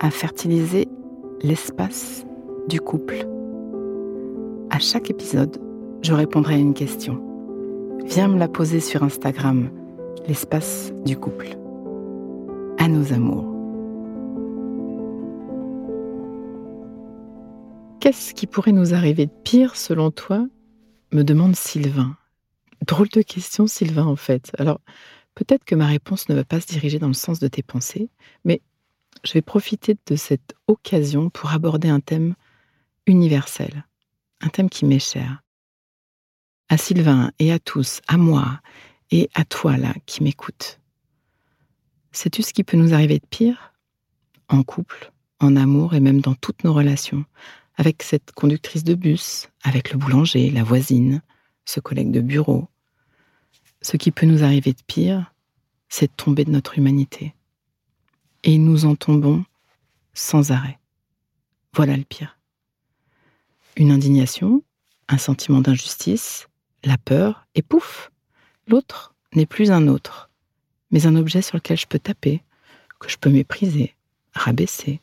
à fertiliser l'espace du couple. À chaque épisode, je répondrai à une question. Viens me la poser sur Instagram, l'espace du couple. À nos amours. Qu'est-ce qui pourrait nous arriver de pire selon toi? Me demande Sylvain. Drôle de question, Sylvain, en fait. Alors, peut-être que ma réponse ne va pas se diriger dans le sens de tes pensées, mais je vais profiter de cette occasion pour aborder un thème universel, un thème qui m'est cher. À Sylvain et à tous, à moi et à toi là qui m'écoutes. Sais-tu ce qui peut nous arriver de pire? En couple, en amour et même dans toutes nos relations, avec cette conductrice de bus, avec le boulanger, la voisine, ce collègue de bureau. Ce qui peut nous arriver de pire, c'est de tomber de notre humanité. Et nous en tombons sans arrêt. Voilà le pire une indignation, un sentiment d'injustice, la peur, et pouf, l'autre n'est plus un autre, mais un objet sur lequel je peux taper, que je peux mépriser, rabaisser.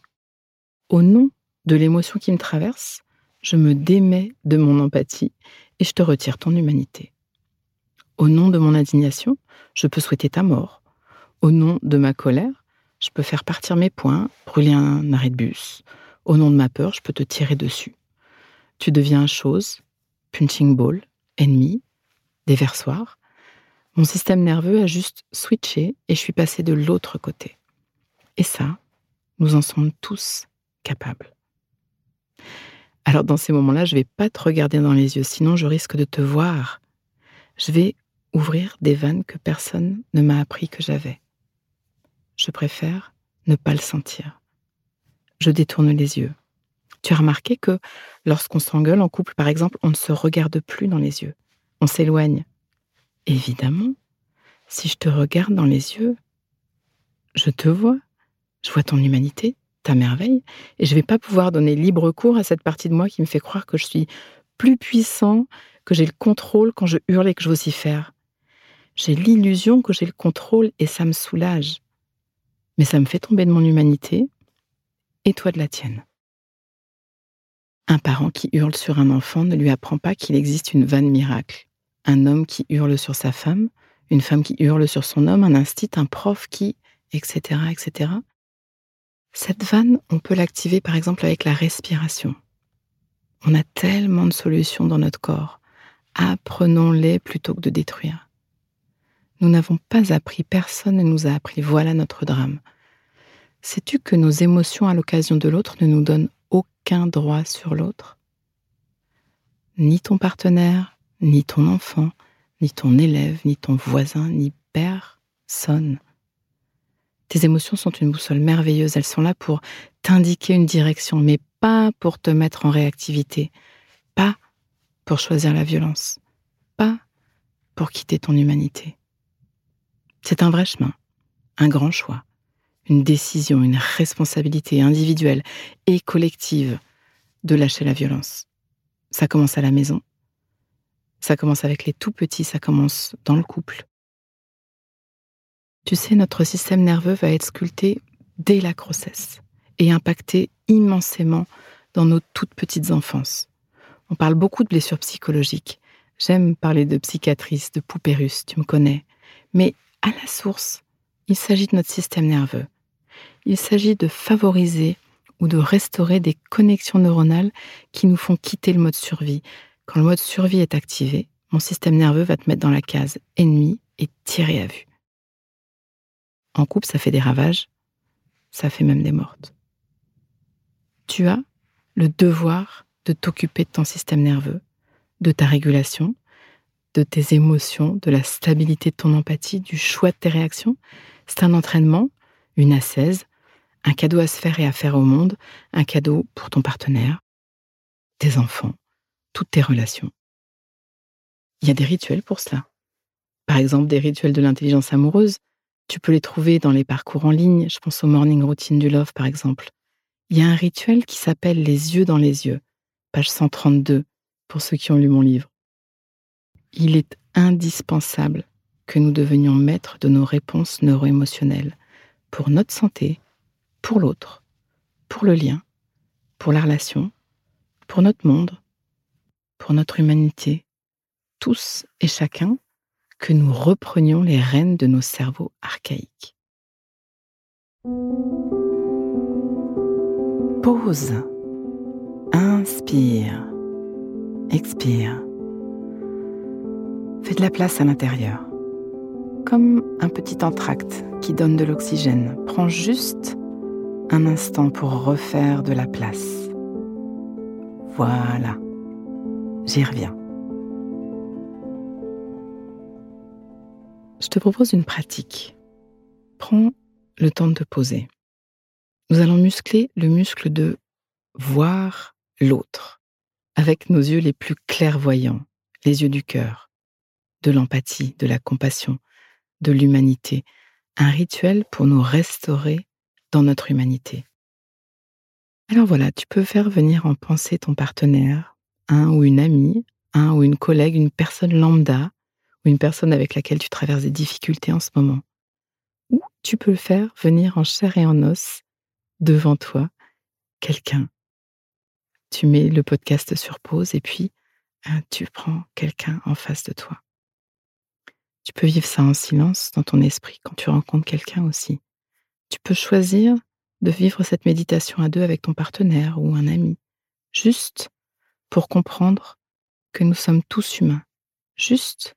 Au nom de l'émotion qui me traverse, je me démets de mon empathie et je te retire ton humanité. Au nom de mon indignation, je peux souhaiter ta mort. Au nom de ma colère, je peux faire partir mes poings, brûler un arrêt de bus. Au nom de ma peur, je peux te tirer dessus. Tu deviens chose, punching ball, ennemi, déversoir. Mon système nerveux a juste switché et je suis passé de l'autre côté. Et ça, nous en sommes tous capables. Alors dans ces moments-là, je ne vais pas te regarder dans les yeux, sinon je risque de te voir. Je vais ouvrir des vannes que personne ne m'a appris que j'avais. Je préfère ne pas le sentir. Je détourne les yeux. Tu as remarqué que lorsqu'on s'engueule en couple, par exemple, on ne se regarde plus dans les yeux. On s'éloigne. Évidemment, si je te regarde dans les yeux, je te vois. Je vois ton humanité, ta merveille, et je ne vais pas pouvoir donner libre cours à cette partie de moi qui me fait croire que je suis plus puissant, que j'ai le contrôle quand je hurle et que je vocifère. J'ai l'illusion que j'ai le contrôle et ça me soulage. Mais ça me fait tomber de mon humanité et toi de la tienne. Un parent qui hurle sur un enfant ne lui apprend pas qu'il existe une vanne miracle. Un homme qui hurle sur sa femme, une femme qui hurle sur son homme, un instit, un prof qui, etc., etc. Cette vanne, on peut l'activer par exemple avec la respiration. On a tellement de solutions dans notre corps. Apprenons-les plutôt que de détruire. Nous n'avons pas appris, personne ne nous a appris. Voilà notre drame. Sais-tu que nos émotions à l'occasion de l'autre ne nous donnent aucun droit sur l'autre? Ni ton partenaire, ni ton enfant, ni ton élève, ni ton voisin, ni personne. Tes émotions sont une boussole merveilleuse, elles sont là pour t'indiquer une direction, mais pas pour te mettre en réactivité, pas pour choisir la violence, pas pour quitter ton humanité. C'est un vrai chemin, un grand choix une décision, une responsabilité individuelle et collective de lâcher la violence. Ça commence à la maison, ça commence avec les tout petits, ça commence dans le couple. Tu sais, notre système nerveux va être sculpté dès la grossesse et impacté immensément dans nos toutes petites enfances. On parle beaucoup de blessures psychologiques. J'aime parler de psychiatrice, de poupée russe, tu me connais. À la source, il s'agit de notre système nerveux il s'agit de favoriser ou de restaurer des connexions neuronales qui nous font quitter le mode survie. Quand le mode survie est activé, mon système nerveux va te mettre dans la case ennemi et tirer à vue. En couple, ça fait des ravages, ça fait même des mortes. Tu as le devoir de t'occuper de ton système nerveux, de ta régulation, de tes émotions, de la stabilité de ton empathie, du choix de tes réactions. C'est un entraînement, une assaise, un cadeau à se faire et à faire au monde, un cadeau pour ton partenaire, tes enfants, toutes tes relations. Il y a des rituels pour cela. Par exemple, des rituels de l'intelligence amoureuse. Tu peux les trouver dans les parcours en ligne. Je pense au Morning Routine du Love, par exemple. Il y a un rituel qui s'appelle Les yeux dans les yeux, page 132, pour ceux qui ont lu mon livre. Il est indispensable que nous devenions maîtres de nos réponses neuroémotionnelles pour notre santé, pour l'autre, pour le lien, pour la relation, pour notre monde, pour notre humanité, tous et chacun, que nous reprenions les rênes de nos cerveaux archaïques. Pause. Inspire. Expire. Fais de la place à l'intérieur. Comme un petit entracte qui donne de l'oxygène. Prends juste un instant pour refaire de la place. Voilà. J'y reviens. Je te propose une pratique. Prends le temps de te poser. Nous allons muscler le muscle de voir l'autre avec nos yeux les plus clairvoyants, les yeux du cœur, de l'empathie, de la compassion, de l'humanité. Un rituel pour nous restaurer dans notre humanité. Alors voilà, tu peux faire venir en pensée ton partenaire, un ou une amie, un ou une collègue, une personne lambda, ou une personne avec laquelle tu traverses des difficultés en ce moment. Ou tu peux le faire venir en chair et en os devant toi, quelqu'un. Tu mets le podcast sur pause et puis euh, tu prends quelqu'un en face de toi. Tu peux vivre ça en silence dans ton esprit quand tu rencontres quelqu'un aussi. Tu peux choisir de vivre cette méditation à deux avec ton partenaire ou un ami, juste pour comprendre que nous sommes tous humains, juste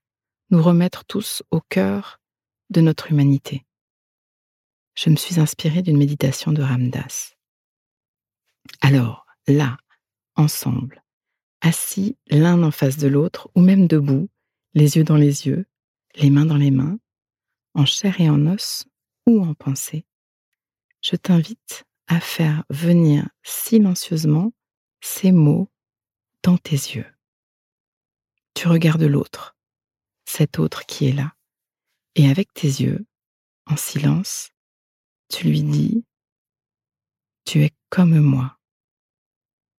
nous remettre tous au cœur de notre humanité. Je me suis inspirée d'une méditation de Ramdas. Alors, là, ensemble, assis l'un en face de l'autre, ou même debout, les yeux dans les yeux, les mains dans les mains, en chair et en os ou en pensée, je t'invite à faire venir silencieusement ces mots dans tes yeux. Tu regardes l'autre, cet autre qui est là. Et avec tes yeux, en silence, tu lui dis, tu es comme moi.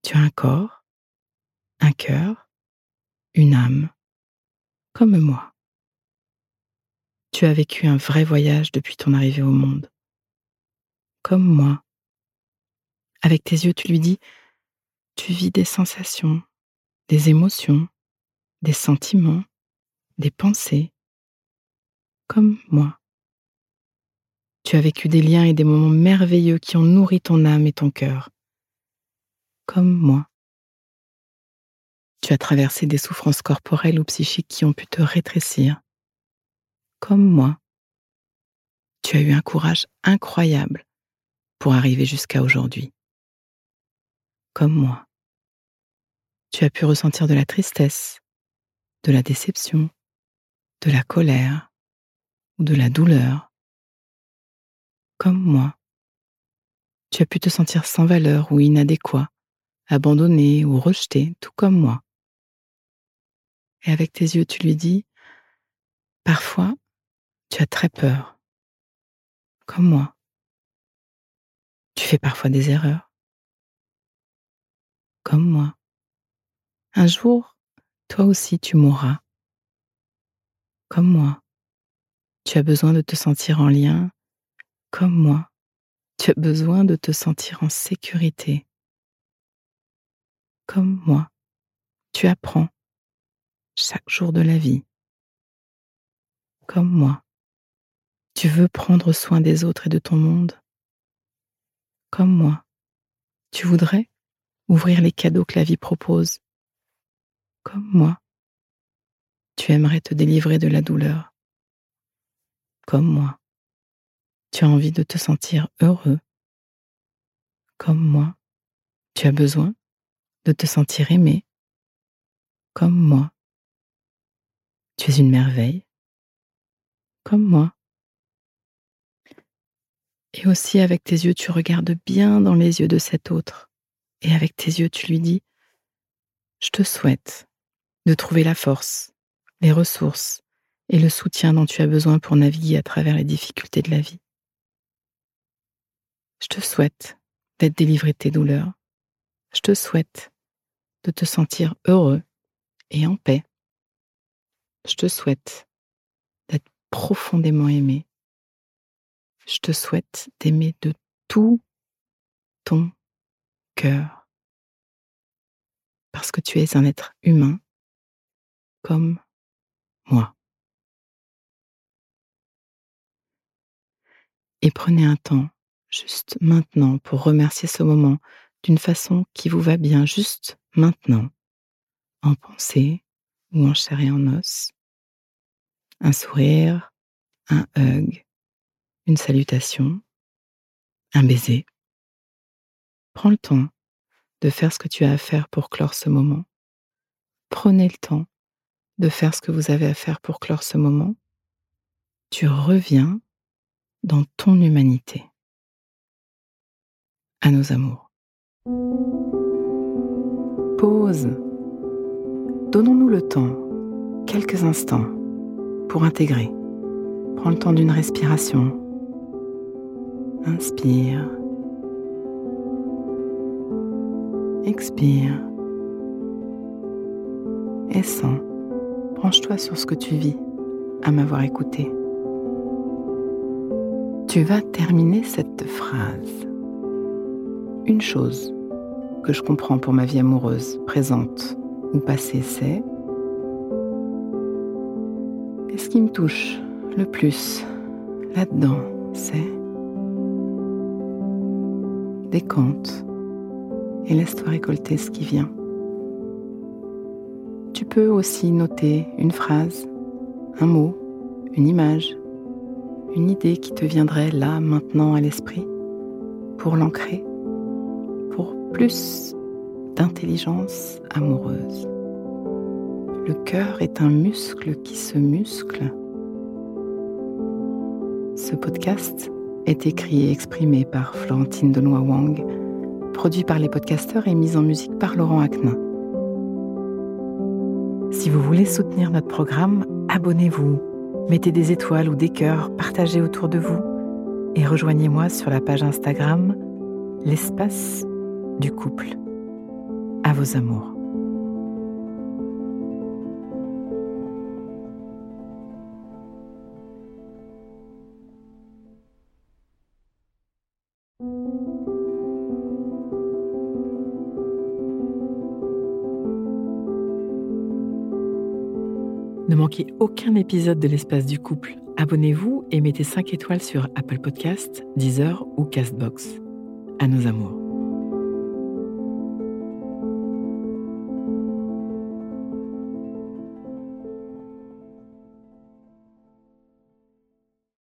Tu as un corps, un cœur, une âme, comme moi. Tu as vécu un vrai voyage depuis ton arrivée au monde, comme moi. Avec tes yeux, tu lui dis, tu vis des sensations, des émotions, des sentiments, des pensées, comme moi. Tu as vécu des liens et des moments merveilleux qui ont nourri ton âme et ton cœur, comme moi. Tu as traversé des souffrances corporelles ou psychiques qui ont pu te rétrécir, comme moi. Tu as eu un courage incroyable pour arriver jusqu'à aujourd'hui, comme moi. Tu as pu ressentir de la tristesse, de la déception, de la colère ou de la douleur, comme moi. Tu as pu te sentir sans valeur ou inadéquat, abandonné ou rejeté, tout comme moi. Et avec tes yeux, tu lui dis, parfois, tu as très peur, comme moi. Tu fais parfois des erreurs, comme moi. Un jour, toi aussi, tu mourras comme moi. Tu as besoin de te sentir en lien, comme moi. Tu as besoin de te sentir en sécurité, comme moi. Tu apprends chaque jour de la vie, comme moi. Tu veux prendre soin des autres et de ton monde, comme moi. Tu voudrais ouvrir les cadeaux que la vie propose. Comme moi. Tu aimerais te délivrer de la douleur. Comme moi. Tu as envie de te sentir heureux. Comme moi. Tu as besoin de te sentir aimé. Comme moi. Tu es une merveille. Comme moi. Et aussi avec tes yeux, tu regardes bien dans les yeux de cet autre. Et avec tes yeux, tu lui dis, je te souhaite de trouver la force, les ressources et le soutien dont tu as besoin pour naviguer à travers les difficultés de la vie. Je te souhaite d'être délivré de tes douleurs. Je te souhaite de te sentir heureux et en paix. Je te souhaite d'être profondément aimé je te souhaite d'aimer de tout ton cœur. Parce que tu es un être humain comme moi. Et prenez un temps, juste maintenant, pour remercier ce moment d'une façon qui vous va bien, juste maintenant, en pensée ou en chair et en os. Un sourire, un hug, une salutation, un baiser. Prends le temps de faire ce que tu as à faire pour clore ce moment. Prenez le temps de faire ce que vous avez à faire pour clore ce moment. Tu reviens dans ton humanité. À nos amours. Pause. Donnons-nous le temps, quelques instants, pour intégrer. Prends le temps d'une respiration Inspire. Expire. Et sens. Branche-toi sur ce que tu vis à m'avoir écouté. Tu vas terminer cette phrase. Une chose que je comprends pour ma vie amoureuse, présente ou passée, c'est et ce qui me touche le plus là-dedans, c'est et laisse-toi récolter ce qui vient. Tu peux aussi noter une phrase, un mot, une image, une idée qui te viendrait là, maintenant à l'esprit, pour l'ancrer, pour plus d'intelligence amoureuse. Le cœur est un muscle qui se muscle. Ce podcast est écrit et exprimé par Florentine Denois Wang, produit par les podcasteurs et mis en musique par Laurent Aknin. Si vous voulez soutenir notre programme, abonnez-vous, mettez des étoiles ou des cœurs, partagez autour de vous et rejoignez-moi sur la page Instagram L'espace du couple. À vos amours. Ne manquez aucun épisode de l'espace du couple. Abonnez-vous et mettez 5 étoiles sur Apple Podcasts, Deezer ou Castbox. À nos amours.